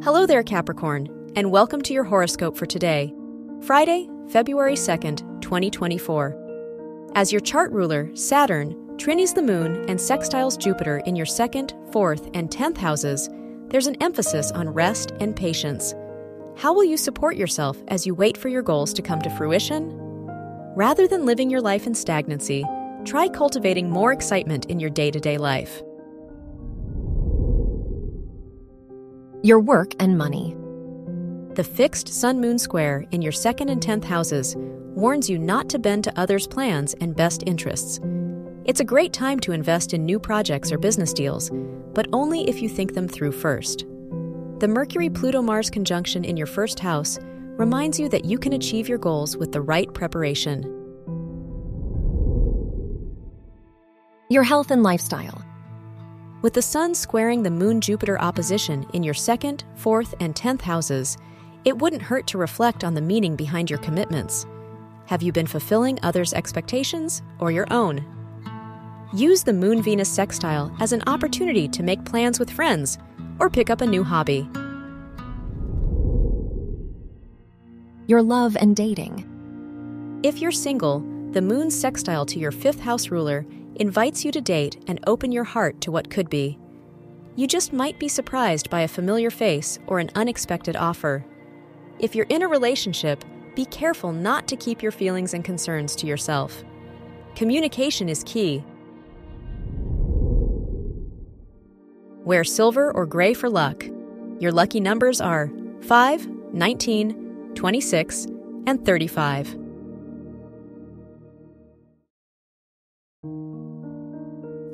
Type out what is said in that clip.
Hello there, Capricorn, and welcome to your horoscope for today, Friday, February 2nd, 2024. As your chart ruler, Saturn, trines the moon and sextiles Jupiter in your second, fourth, and tenth houses, there's an emphasis on rest and patience. How will you support yourself as you wait for your goals to come to fruition? Rather than living your life in stagnancy, try cultivating more excitement in your day to day life. Your work and money. The fixed Sun Moon square in your second and tenth houses warns you not to bend to others' plans and best interests. It's a great time to invest in new projects or business deals, but only if you think them through first. The Mercury Pluto Mars conjunction in your first house reminds you that you can achieve your goals with the right preparation. Your health and lifestyle. With the Sun squaring the Moon Jupiter opposition in your second, fourth, and tenth houses, it wouldn't hurt to reflect on the meaning behind your commitments. Have you been fulfilling others' expectations or your own? Use the Moon Venus sextile as an opportunity to make plans with friends or pick up a new hobby. Your love and dating. If you're single, the Moon sextile to your fifth house ruler invites you to date and open your heart to what could be. You just might be surprised by a familiar face or an unexpected offer. If you're in a relationship, be careful not to keep your feelings and concerns to yourself. Communication is key. Wear silver or gray for luck. Your lucky numbers are 5, 19, 26, and 35.